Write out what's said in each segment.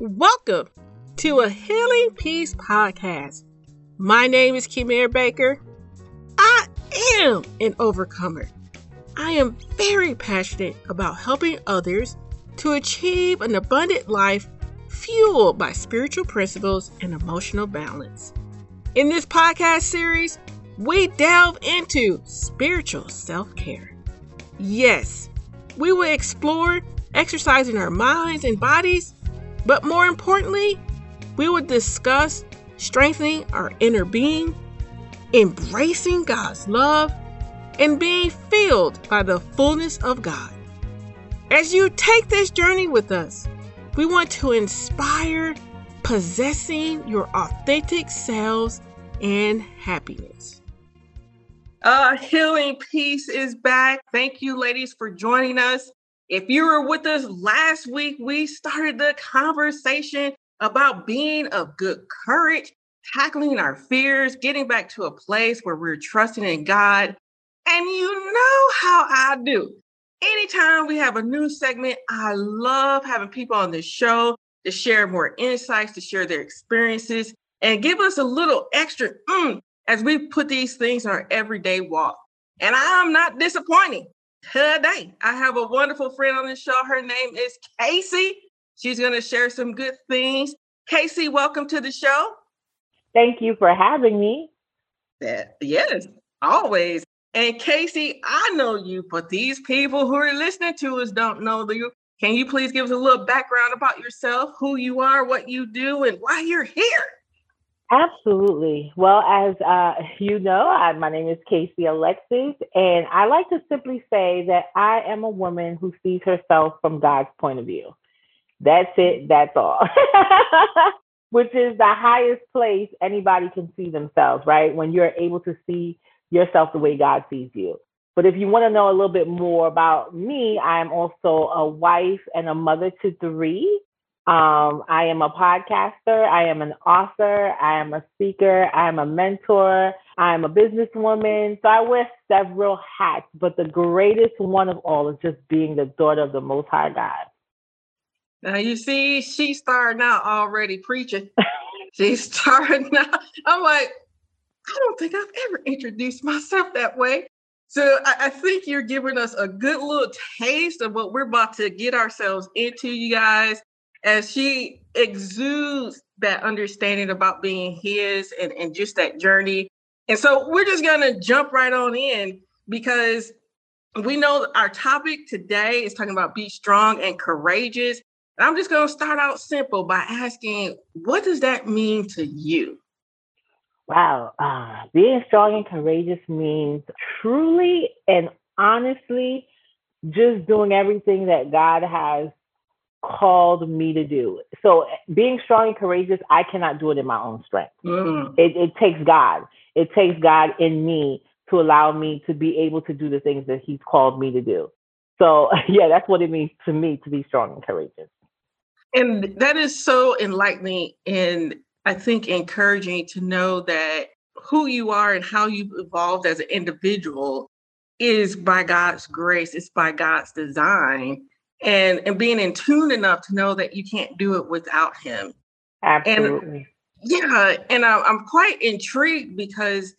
Welcome to a Healing Peace podcast. My name is Kimir Baker. I am an overcomer. I am very passionate about helping others to achieve an abundant life fueled by spiritual principles and emotional balance. In this podcast series, we delve into spiritual self care. Yes, we will explore exercising our minds and bodies, but more importantly, we will discuss strengthening our inner being, embracing God's love, and being filled by the fullness of God. As you take this journey with us, we want to inspire possessing your authentic selves and happiness. Uh, Healing Peace is back. Thank you, ladies, for joining us. If you were with us last week, we started the conversation about being of good courage, tackling our fears, getting back to a place where we're trusting in God. And you know how I do. Anytime we have a new segment, I love having people on the show to share more insights, to share their experiences, and give us a little extra mm, as we put these things in our everyday walk. And I'm not disappointing. Today, I have a wonderful friend on the show. Her name is Casey. She's going to share some good things. Casey, welcome to the show. Thank you for having me. That, yes, always. And Casey, I know you, but these people who are listening to us don't know you. Can you please give us a little background about yourself, who you are, what you do, and why you're here? Absolutely. Well, as uh, you know, I, my name is Casey Alexis, and I like to simply say that I am a woman who sees herself from God's point of view. That's it. That's all. Which is the highest place anybody can see themselves, right? When you're able to see yourself the way God sees you. But if you want to know a little bit more about me, I'm also a wife and a mother to three. Um, I am a podcaster. I am an author. I am a speaker. I am a mentor. I am a businesswoman. So I wear several hats, but the greatest one of all is just being the daughter of the Most High God. Now you see, she's starting out already preaching. she's starting out. I'm like, I don't think I've ever introduced myself that way. So I, I, think you're giving us a good little taste of what we're about to get ourselves into, you guys as she exudes that understanding about being his and, and just that journey. And so we're just going to jump right on in because we know our topic today is talking about be strong and courageous. And I'm just going to start out simple by asking, what does that mean to you? Wow. Uh, being strong and courageous means truly and honestly just doing everything that God has called me to do. So being strong and courageous, I cannot do it in my own strength. Mm. It, it takes God. It takes God in me to allow me to be able to do the things that He's called me to do. So yeah, that's what it means to me to be strong and courageous. And that is so enlightening and I think encouraging to know that who you are and how you've evolved as an individual is by God's grace, it's by God's design and and being in tune enough to know that you can't do it without him. Absolutely. And, yeah, and I, I'm quite intrigued because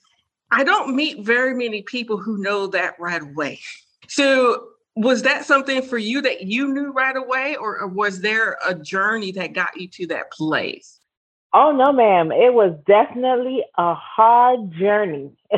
I don't meet very many people who know that right away. So was that something for you that you knew right away, or, or was there a journey that got you to that place? Oh no, ma'am. It was definitely a hard journey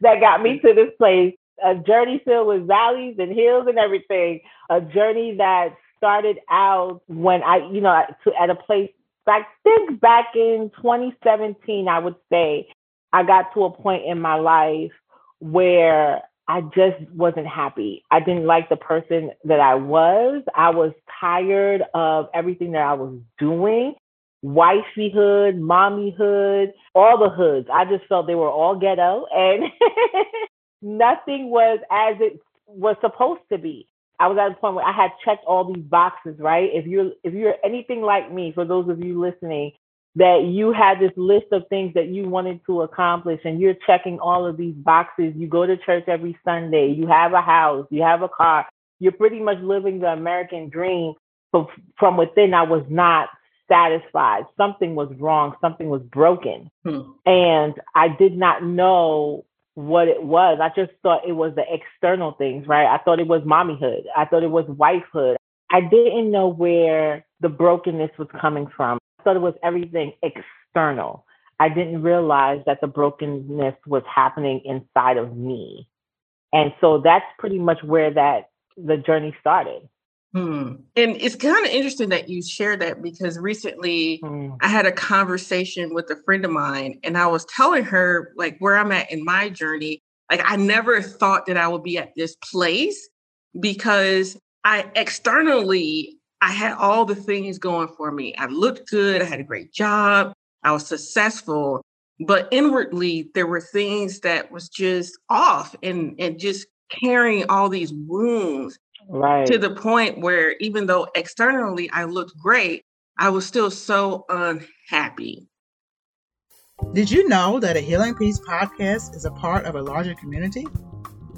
that got me to this place a journey filled with valleys and hills and everything. A journey that started out when I, you know, to, at a place back think back in 2017, I would say I got to a point in my life where I just wasn't happy. I didn't like the person that I was. I was tired of everything that I was doing. Wifeyhood, mommyhood, all the hoods. I just felt they were all ghetto and nothing was as it was supposed to be. I was at a point where I had checked all these boxes, right? If you're if you're anything like me, for those of you listening, that you had this list of things that you wanted to accomplish and you're checking all of these boxes. You go to church every Sunday, you have a house, you have a car, you're pretty much living the American dream. but from within, I was not satisfied. Something was wrong. Something was broken. Hmm. And I did not know what it was. I just thought it was the external things, right? I thought it was mommyhood. I thought it was wifehood. I didn't know where the brokenness was coming from. I thought it was everything external. I didn't realize that the brokenness was happening inside of me. And so that's pretty much where that the journey started. Hmm. And it's kind of interesting that you share that because recently hmm. I had a conversation with a friend of mine and I was telling her like where I'm at in my journey. Like I never thought that I would be at this place because I externally I had all the things going for me. I looked good, I had a great job, I was successful, but inwardly there were things that was just off and and just carrying all these wounds right to the point where even though externally I looked great, I was still so unhappy. Did you know that a Healing Peace podcast is a part of a larger community?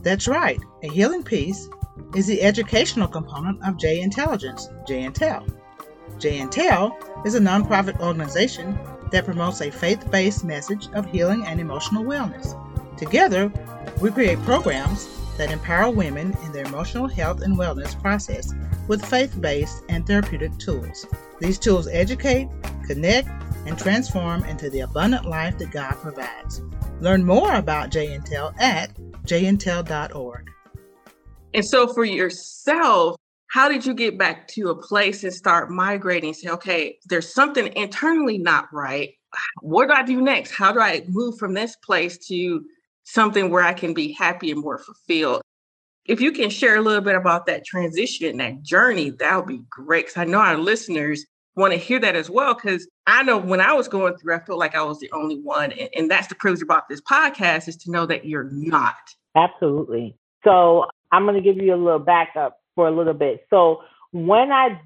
That's right. A Healing Peace is the educational component of J Intelligence, J Intel. J Intel is a nonprofit organization that promotes a faith based message of healing and emotional wellness. Together, we create programs that empower women in their emotional health and wellness process with faith based and therapeutic tools. These tools educate, connect, and transform into the abundant life that God provides. Learn more about JIntel at jintel.org. And so for yourself, how did you get back to a place and start migrating? Say, okay, there's something internally not right. What do I do next? How do I move from this place to something where I can be happy and more fulfilled? If you can share a little bit about that transition, that journey, that would be great. Because I know our listeners want to hear that as well. Because I know when I was going through, I felt like I was the only one. And, and that's the privilege about this podcast is to know that you're not. Absolutely. So I'm going to give you a little backup for a little bit. So when I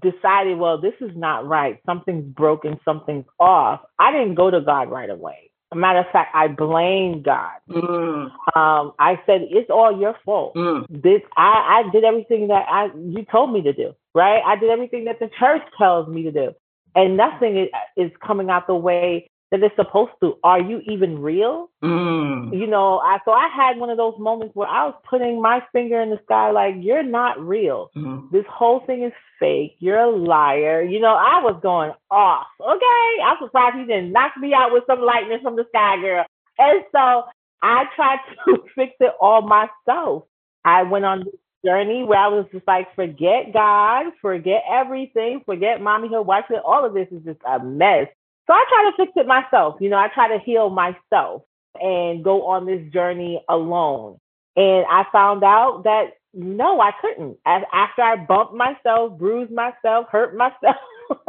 decided, well, this is not right, something's broken, something's off, I didn't go to God right away. A matter of fact, I blame God. Mm. Um, I said, "It's all your fault. Mm. This, I, I did everything that I you told me to do. Right? I did everything that the church tells me to do, and nothing is, is coming out the way that it's supposed to. Are you even real? Mm. You know, I so I had one of those moments where I was putting my finger in the sky like, you're not real. Mm. This whole thing is fake. You're a liar. You know, I was going off. Okay. I'm surprised he didn't knock me out with some lightning from the sky, girl. And so I tried to fix it all myself. I went on this journey where I was just like, forget God, forget everything, forget mommy, her wife, all of this is just a mess. So I try to fix it myself. You know, I try to heal myself and go on this journey alone. And I found out that no, I couldn't. As, after I bumped myself, bruised myself, hurt myself,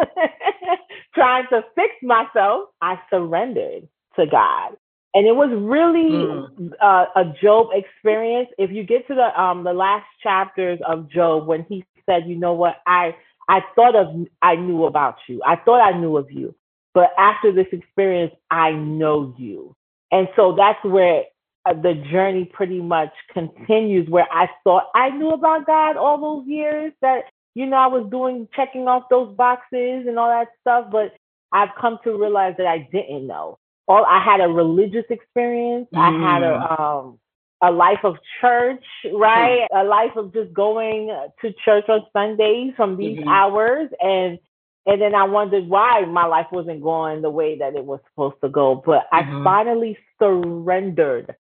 trying to fix myself, I surrendered to God. And it was really mm. uh, a Job experience. If you get to the um, the last chapters of Job, when he said, "You know what? I I thought of I knew about you. I thought I knew of you, but after this experience, I know you. And so that's where uh, the journey pretty much continues, where I thought I knew about God all those years that, you know, I was doing, checking off those boxes and all that stuff. But I've come to realize that I didn't know. All I had a religious experience. Mm. I had a, mm. um, a life of church, right? Mm. A life of just going to church on Sundays from these mm-hmm. hours and and then I wondered why my life wasn't going the way that it was supposed to go. But mm-hmm. I finally surrendered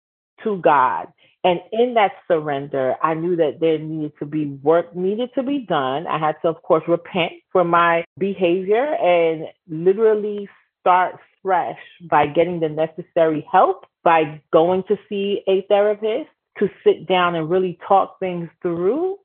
to God. And in that surrender, I knew that there needed to be work needed to be done. I had to, of course, repent for my behavior and literally start fresh by getting the necessary help, by going to see a therapist to sit down and really talk things through,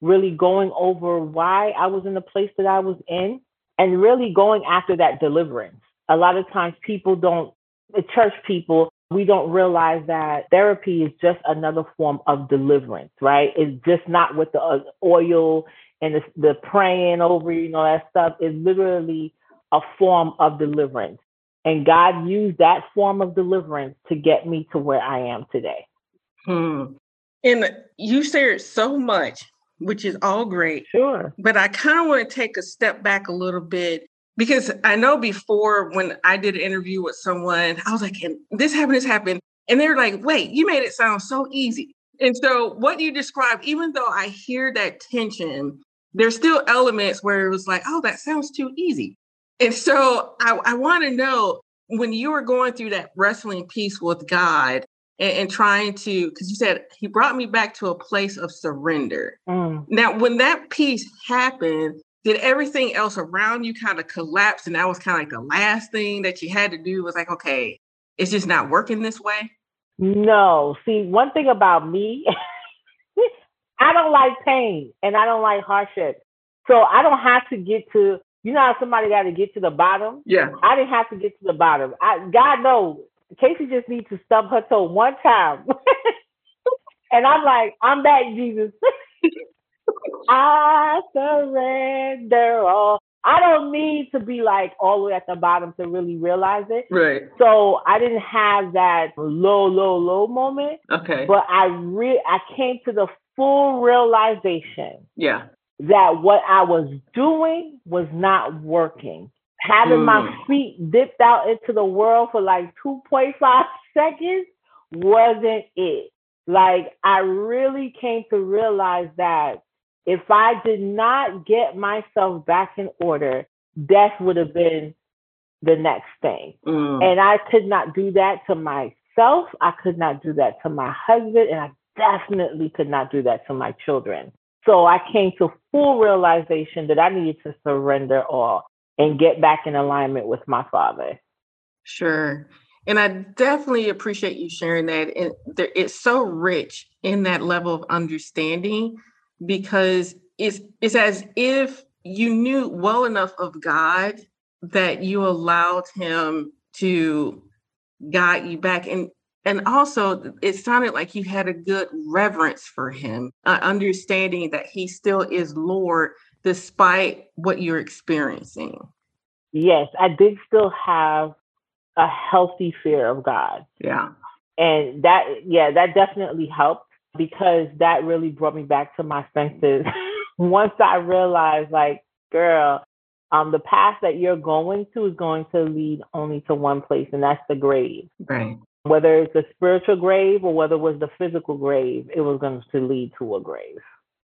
really going over why I was in the place that I was in and really going after that deliverance. A lot of times people don't, the church people, we don't realize that therapy is just another form of deliverance, right? It's just not with the uh, oil and the, the praying over you know that stuff. It's literally a form of deliverance. And God used that form of deliverance to get me to where I am today. Hmm. And you shared so much which is all great. Sure. But I kind of want to take a step back a little bit because I know before when I did an interview with someone, I was like, and this happened, this happened. And they're like, wait, you made it sound so easy. And so what you described, even though I hear that tension, there's still elements where it was like, oh, that sounds too easy. And so I, I want to know when you were going through that wrestling piece with God and, and trying to, because you said he brought me back to a place of surrender. Mm. Now, when that piece happened, did everything else around you kind of collapse? And that was kind of like the last thing that you had to do was like, okay, it's just not working this way? No. See, one thing about me, I don't like pain and I don't like hardship. So I don't have to get to, you know how somebody got to get to the bottom? Yeah. I didn't have to get to the bottom. I, God knows, Casey just needs to stub her toe one time. and I'm like, I'm back, Jesus. I surrender all. I don't need to be like all the way at the bottom to really realize it. Right. So I didn't have that low, low, low moment, Okay. but I re- I came to the full realization yeah. that what I was doing was not working. Having my Mm. feet dipped out into the world for like 2.5 seconds wasn't it. Like, I really came to realize that if I did not get myself back in order, death would have been the next thing. Mm. And I could not do that to myself. I could not do that to my husband. And I definitely could not do that to my children. So I came to full realization that I needed to surrender all and get back in alignment with my father. Sure. And I definitely appreciate you sharing that. And it's so rich in that level of understanding because it's it's as if you knew well enough of God that you allowed him to guide you back and and also it sounded like you had a good reverence for him uh, understanding that he still is lord despite what you're experiencing Yes, I did still have a healthy fear of God. yeah And that, yeah, that definitely helped because that really brought me back to my senses. Once I realized, like, girl, um, the path that you're going to is going to lead only to one place, and that's the grave. right Whether it's a spiritual grave or whether it was the physical grave, it was going to lead to a grave.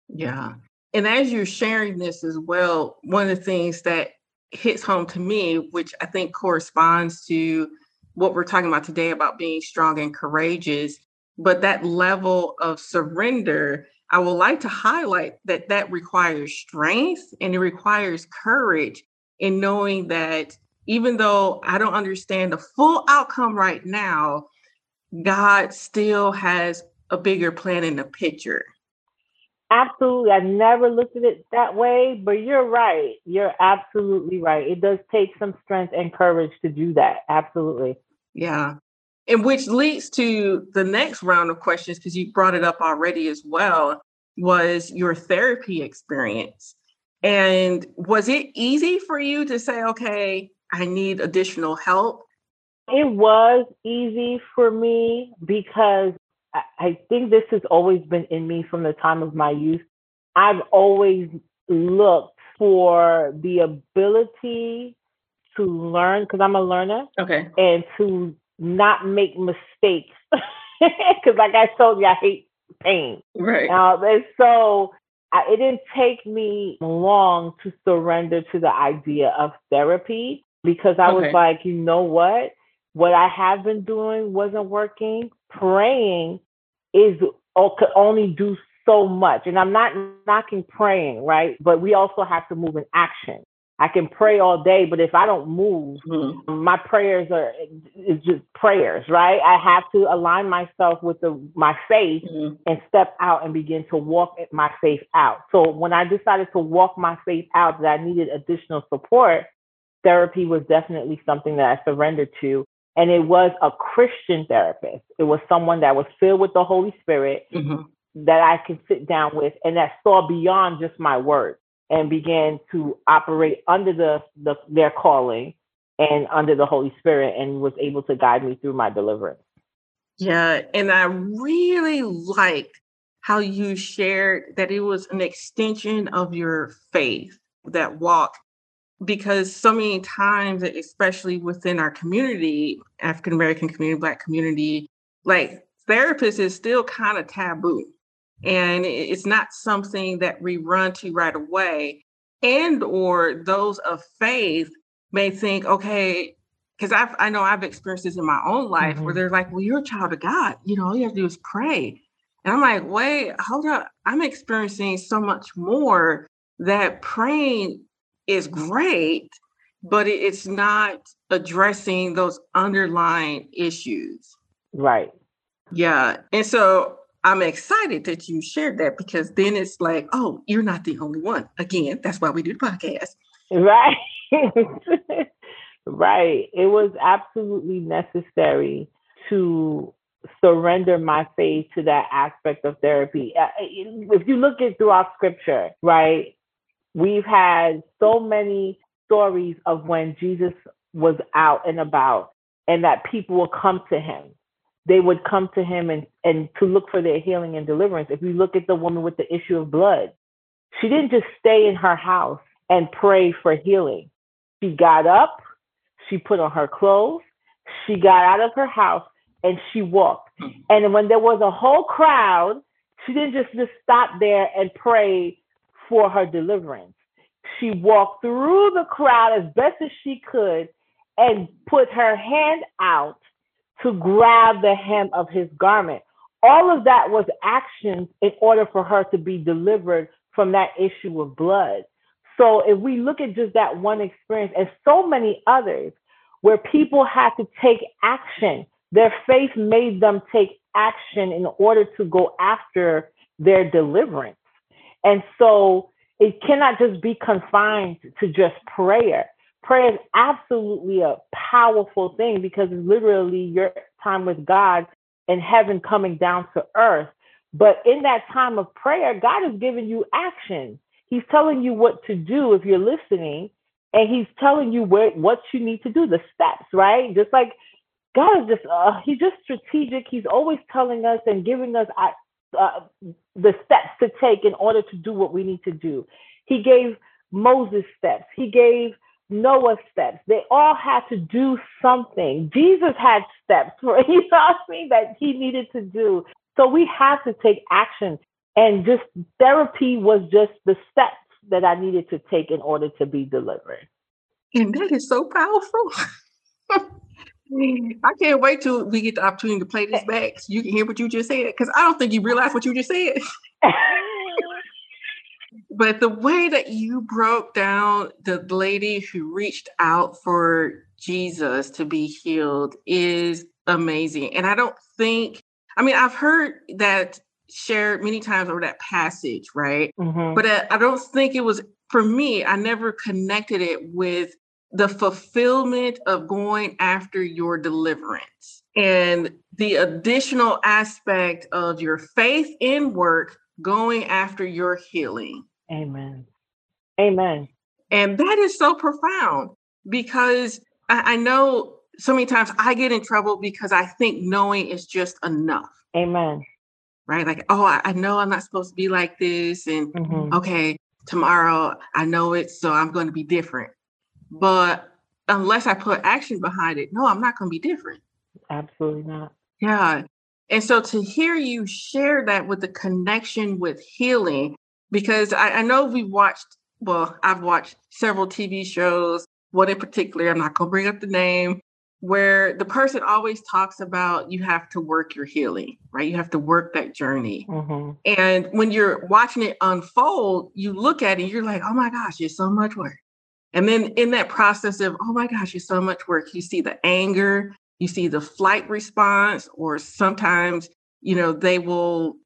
Yeah. And as you're sharing this as well, one of the things that hits home to me, which I think corresponds to what we're talking about today about being strong and courageous, but that level of surrender, I would like to highlight that that requires strength and it requires courage in knowing that even though I don't understand the full outcome right now, God still has a bigger plan in the picture. Absolutely. I never looked at it that way, but you're right. You're absolutely right. It does take some strength and courage to do that. Absolutely. Yeah. And which leads to the next round of questions, because you brought it up already as well, was your therapy experience. And was it easy for you to say, okay, I need additional help? It was easy for me because I, think this has always been in me from the time of my youth. I've always looked for the ability to learn because I'm a learner Okay. and to not make mistakes. Because, like I told you, I hate pain. Right. Um, and so I, it didn't take me long to surrender to the idea of therapy because I Okay. was like, you know what? What I have been doing wasn't working. Praying is or could only do so much. And I'm not knocking praying, right? But we also have to move in action. I can pray all day, but if I don't move, Mhm. my prayers are it's just prayers, right? I have to align myself with the my faith Mhm. and step out and begin to walk my faith out. So when I decided to walk my faith out that I needed additional support, therapy was definitely something that I surrendered to. And it was a Christian therapist. It was someone that was filled with the Holy Spirit Mhm. that I could sit down with and that saw beyond just my words and began to operate under the, the their calling and under the Holy Spirit and was able to guide me through my deliverance. Yeah. And I really like how you shared that it was an extension of your faith, that walk. Because so many times, especially within our community, African American community, Black community, like therapist is still kind of taboo. And it's not something that we run to right away. And or those of faith may think, okay, because I've I know I've experienced this in my own life mm-hmm. where they're like, well, you're a child of God. You know, all you have to do is pray. And I'm like, wait, hold up. I'm experiencing so much more that praying is great, but it's not addressing those underlying issues. Right. Yeah. And so I'm excited that you shared that because then it's like, oh, you're not the only one. Again, that's why we do the podcast. Right. right. It was absolutely necessary to surrender my faith to that aspect of therapy. Uh, if you look at throughout scripture, right, we've had so many stories of when Jesus was out and about and that people will come to him. They would come to him and, and to look for their healing and deliverance. If you look at the woman with the issue of blood, she didn't just stay in her house and pray for healing. She got up, she put on her clothes, she got out of her house, and she walked. And when there was a whole crowd, she didn't just, just stop there and pray for her deliverance. She walked through the crowd as best as she could and put her hand out to grab the hem of his garment. All of that was actions in order for her to be delivered from that issue of blood. So if we look at just that one experience and so many others where people had to take action their faith made them take action in order to go after their deliverance. And so it cannot just be confined to just prayer. Prayer is absolutely a powerful thing because it's literally your time with God and heaven coming down to earth. But in that time of prayer, God is giving you action. He's telling you what to do if you're listening, and He's telling you where what you need to do, the steps, right? Just like God is just, uh, he's just strategic. He's always telling us and giving us uh, the steps to take in order to do what we need to do. He gave Moses steps. He gave Noah steps. They all had to do something. Jesus had steps for he taught me that he needed to do. So we have to take action. And just therapy was just the steps that I needed to take in order to be delivered. And that is so powerful. I can't wait till we get the opportunity to play this back so you can hear what you just said because I don't think you realize what you just said. but the way that you broke down the lady who reached out for Jesus to be healed is amazing. And I don't think, I mean, I've heard that shared many times over that passage, right? Mm-hmm. But I, I don't think it was, for me, I never connected it with the fulfillment of going after your deliverance and the additional aspect of your faith in work going after your healing. Amen. Amen. And that is so profound because I, I know so many times I get in trouble because I think knowing is just enough. Amen. Right? Like, oh, I, I know I'm not supposed to be like this. And mm-hmm. okay, tomorrow I know it, so I'm going to be different. But unless I put action behind it, no, I'm not going to be different. Absolutely not. Yeah. And so to hear you share that with the connection with healing, because I, I know we watched, well, I've watched several TV shows, one in particular, I'm not going to bring up the name, where the person always talks about you have to work your healing, right? You have to work that journey. Mm-hmm. And when you're watching it unfold, you look at it, you're like, oh my gosh, it's so much work. And then in that process of, oh my gosh, it's so much work, you see the anger, you see the flight response, or sometimes, you know, they will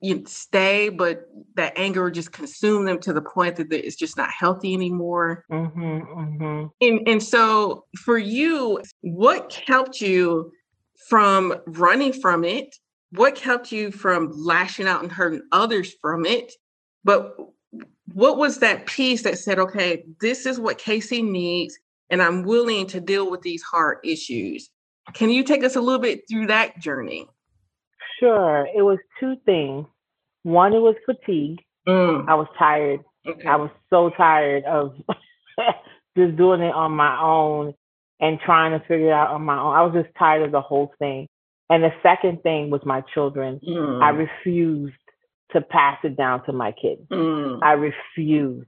you stay, but that anger will just consume them to the point that it's just not healthy anymore. Mm-hmm, mm-hmm. And, and so for you, what helped you from running from it? What helped you from lashing out and hurting others from it? But what was that piece that said, okay, this is what Casey needs, and I'm willing to deal with these hard issues? Can you take us a little bit through that journey? Sure. It was two things. One, it was fatigue. Mm. I was tired. Okay. I was so tired of just doing it on my own and trying to figure it out on my own. I was just tired of the whole thing. And the second thing was my children. Mm. I refused to pass it down to my kids. Mm. I refuse.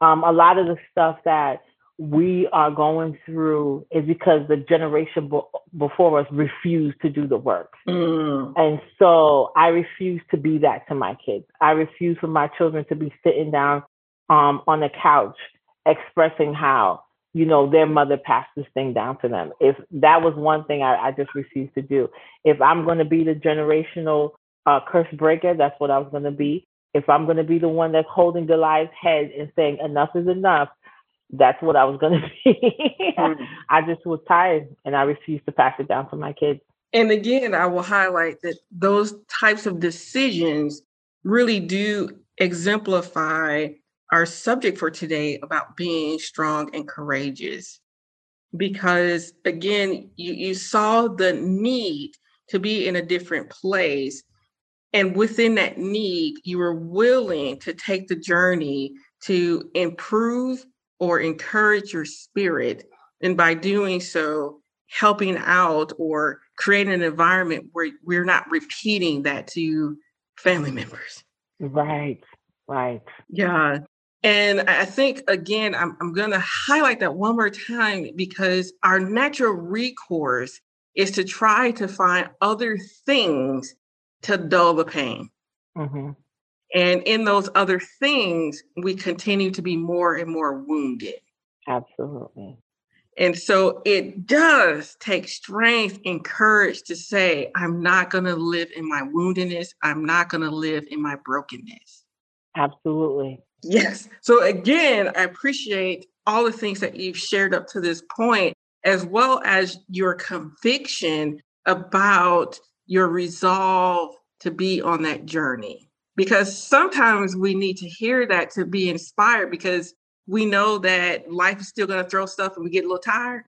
Um, a lot of the stuff that we are going through is because the generation be- before us refused to do the work. Mm. And so I refuse to be that to my kids. I refuse for my children to be sitting down um, on the couch expressing how, you know, their mother passed this thing down to them. If that was one thing I, I just refuse to do. If I'm going to be the generational uh, curse breaker, that's what I was going to be. If I'm going to be the one that's holding Goliath's head and saying enough is enough, that's what I was going to be. Mm. I just was tired and I refused to pass it down to my kids. And again, I will highlight that those types of decisions really do exemplify our subject for today about being strong and courageous. Because again, you, you saw the need to be in a different place. And within that need, you were willing to take the journey to improve or encourage your spirit. And by doing so, helping out or creating an environment where we're not repeating that to family members. Right, right. Yeah. And I think, again, I'm, I'm going to highlight that one more time because our natural recourse is to try to find other things to dull the pain. hmm And in those other things, we continue to be more and more wounded. Absolutely. And so it does take strength and courage to say, I'm not going to live in my woundedness. I'm not going to live in my brokenness. Absolutely. Yes. So again, I appreciate all the things that you've shared up to this point, as well as your conviction about your resolve to be on that journey. Because sometimes we need to hear that to be inspired because we know that life is still going to throw stuff and we get a little tired.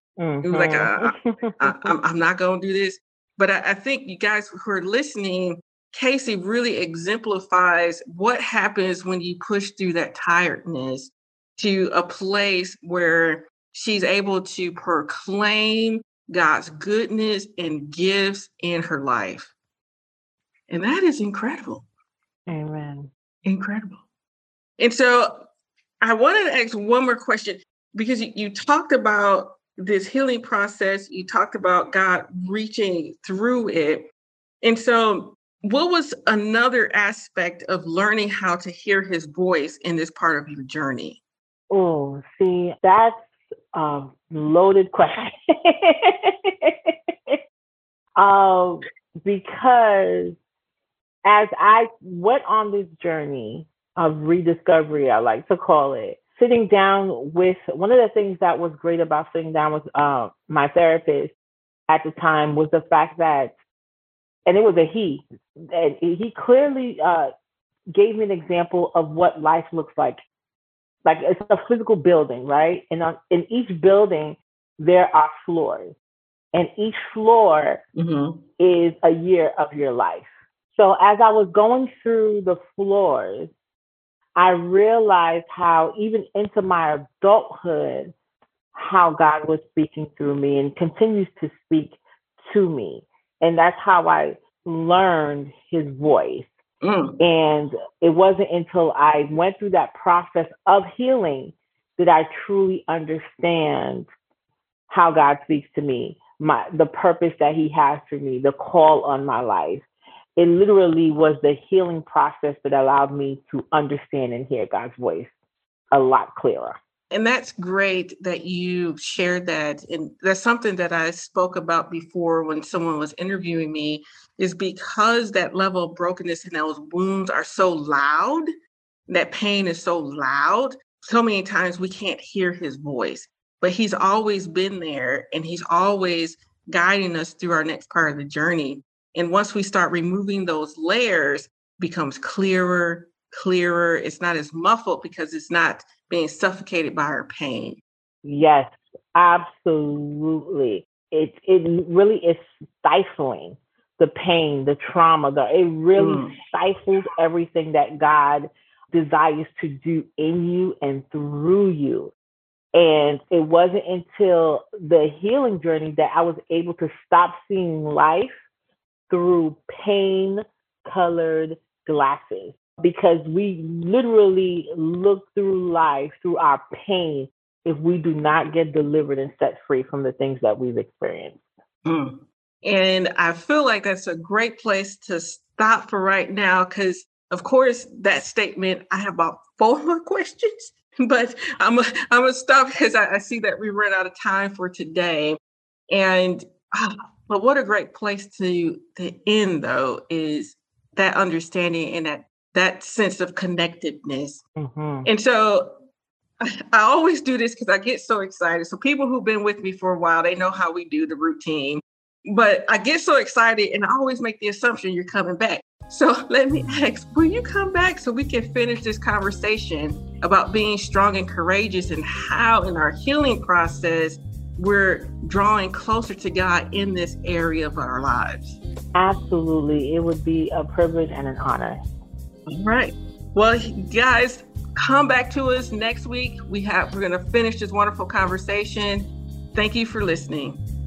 was like, uh, I, I'm, I'm not going to do this. But I, I think you guys who are listening, Casey really exemplifies what happens when you push through that tiredness to a place where she's able to proclaim God's goodness and gifts in her life. And that is incredible. Amen. Incredible. And so I wanted to ask one more question because you, you talked about this healing process, you talked about God reaching through it. And so, what was another aspect of learning how to hear his voice in this part of your journey? Oh, see, that's a loaded question. um, because as I went on this journey of rediscovery, I like to call it, sitting down with one of the things that was great about sitting down with uh, my therapist at the time was the fact that, and it was a he, and he clearly uh, gave me an example of what life looks like. Like it's a physical building, right? And on, in each building, there are floors, and each floor Mm-hmm. is a year of your life. So as I was going through the floors, I realized how even into my adulthood, how God was speaking through me and continues to speak to me. And that's how I learned his voice. Mm. And it wasn't until I went through that process of healing that I truly understand how God speaks to me, my the purpose that He has for me, the call on my life. It literally was the healing process that allowed me to understand and hear God's voice a lot clearer. And that's great that you shared that. And that's something that I spoke about before when someone was interviewing me, is because that level of brokenness and those wounds are so loud, that pain is so loud. So many times we can't hear his voice, but he's always been there and he's always guiding us through our next part of the journey. And once we start removing those layers, becomes clearer, clearer. It's not as muffled because it's not being suffocated by our pain. Yes, absolutely. It it really is stifling the pain, the trauma, the, it really mm. stifles everything that God desires to do in you and through you. And it wasn't until the healing journey that I was able to stop seeing life through pain colored glasses because we literally look through life through our pain if we do not get delivered and set free from the things that we've experienced. Mm. And I feel like that's a great place to stop for right now because, of course, that statement, I have about four more questions, but I'm a, I'm gonna stop because I, I, see that we ran out of time for today. And oh, but what a great place to to end though is that understanding and that that sense of connectedness. Mm-hmm. And so I always do this because I get so excited. So people who've been with me for a while, they know how we do the routine. But I get so excited and I always make the assumption you're coming back. So let me mm-hmm. ask, will you come back so we can finish this conversation about being strong and courageous and how in our healing process we're drawing closer to God in this area of our lives? Absolutely. It would be a privilege and an honor. All right. Well, guys, come back to us next week. We have we're going to finish this wonderful conversation. Thank you for listening.